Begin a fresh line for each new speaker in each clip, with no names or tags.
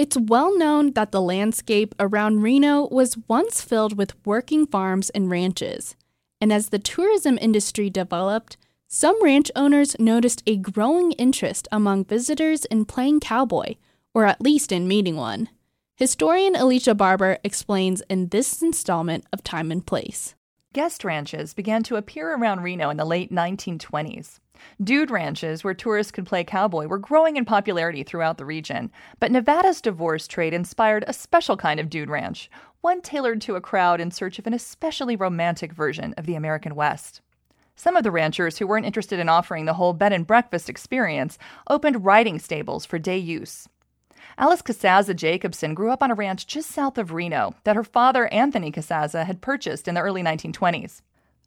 It's well known that the landscape around Reno was once filled with working farms and ranches. And as the tourism industry developed, some ranch owners noticed a growing interest among visitors in playing cowboy, or at least in meeting one. Historian Alicia Barber explains in this installment of Time and Place.
Guest ranches began to appear around Reno in the late 1920s. Dude ranches, where tourists could play cowboy, were growing in popularity throughout the region. But Nevada's divorce trade inspired a special kind of dude ranch, one tailored to a crowd in search of an especially romantic version of the American West. Some of the ranchers who weren't interested in offering the whole bed and breakfast experience opened riding stables for day use. Alice Casazza Jacobson grew up on a ranch just south of Reno that her father, Anthony Casazza, had purchased in the early 1920s.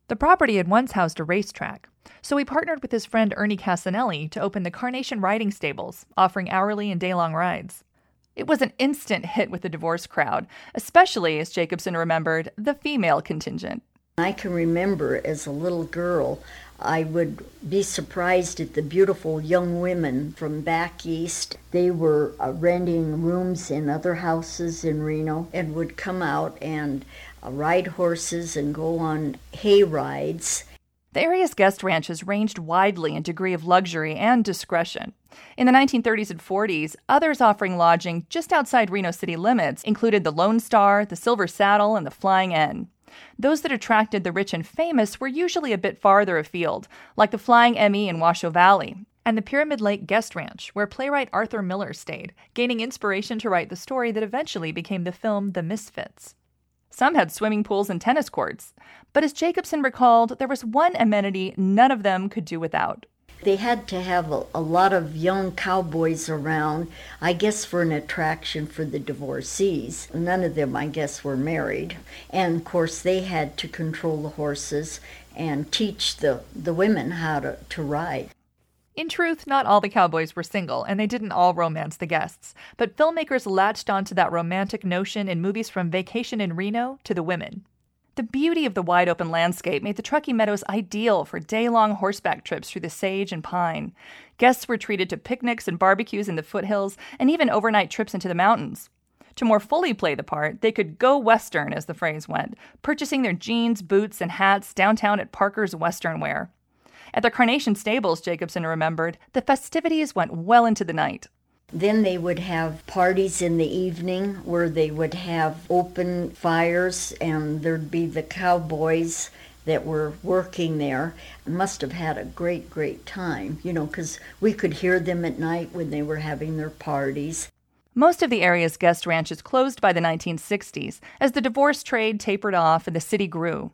The property had once housed a racetrack, so he partnered with his friend Ernie Casanelli to open the Carnation Riding Stables, offering hourly and day long rides. It was an instant hit with the divorce crowd, especially, as Jacobson remembered, the female contingent.
I can remember as a little girl, I would be surprised at the beautiful young women from back east. They were uh, renting rooms in other houses in Reno and would come out and uh, ride horses and go on hay rides.
The area's guest ranches ranged widely in degree of luxury and discretion. In the 1930s and 40s, others offering lodging just outside Reno city limits included the Lone Star, the Silver Saddle, and the Flying N. Those that attracted the rich and famous were usually a bit farther afield, like the Flying M.E. in Washoe Valley, and the Pyramid Lake Guest Ranch, where playwright Arthur Miller stayed, gaining inspiration to write the story that eventually became the film The Misfits. Some had swimming pools and tennis courts, but as Jacobson recalled, there was one amenity none of them could do without
they had to have a, a, lot of young cowboys around, I guess for an attraction for the divorcees. None of them, I guess, were married. And of course, they had to control the horses and teach the, the women how to, to ride.
In truth, not all the cowboys were single, and they didn't all romance the guests. But filmmakers latched onto that romantic notion in movies from Vacation in Reno to The Women. The beauty of the wide open landscape made the Truckee Meadows ideal for day long horseback trips through the sage and pine. Guests were treated to picnics and barbecues in the foothills, and even overnight trips into the mountains. To more fully play the part, they could go Western, as the phrase went, purchasing their jeans, boots, and hats downtown at Parker's Western Wear. At the Carnation Stables, Jacobson remembered, the festivities went well into the night.
Then they would have parties in the evening where they would have open fires and there'd be the cowboys that were working there must have had a great, great time, you know, because we could hear them at night when they were having their parties.
Most of the area's guest ranches closed by the 1960s as the divorce trade tapered off and the city grew.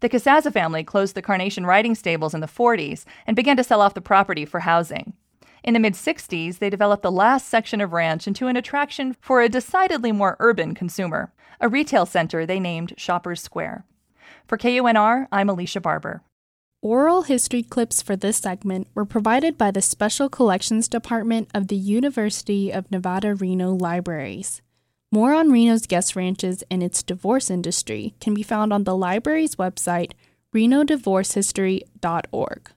The Casazza family closed the Carnation riding stables in the 40s and began to sell off the property for housing. In the mid 60s, they developed the last section of ranch into an attraction for a decidedly more urban consumer, a retail center they named Shoppers Square. For KUNR, I'm Alicia Barber.
Oral history clips for this segment were provided by the Special Collections Department of the University of Nevada, Reno Libraries. More on Reno's guest ranches and its divorce industry can be found on the library's website, renodivorcehistory.org.